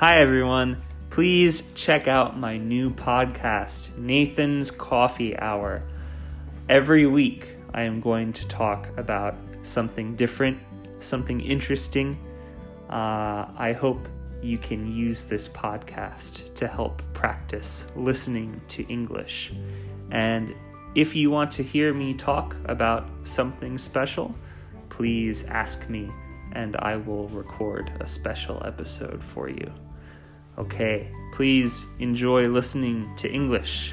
Hi, everyone. Please check out my new podcast, Nathan's Coffee Hour. Every week, I am going to talk about something different, something interesting. Uh, I hope you can use this podcast to help practice listening to English. And if you want to hear me talk about something special, please ask me and I will record a special episode for you. Okay, please enjoy listening to English.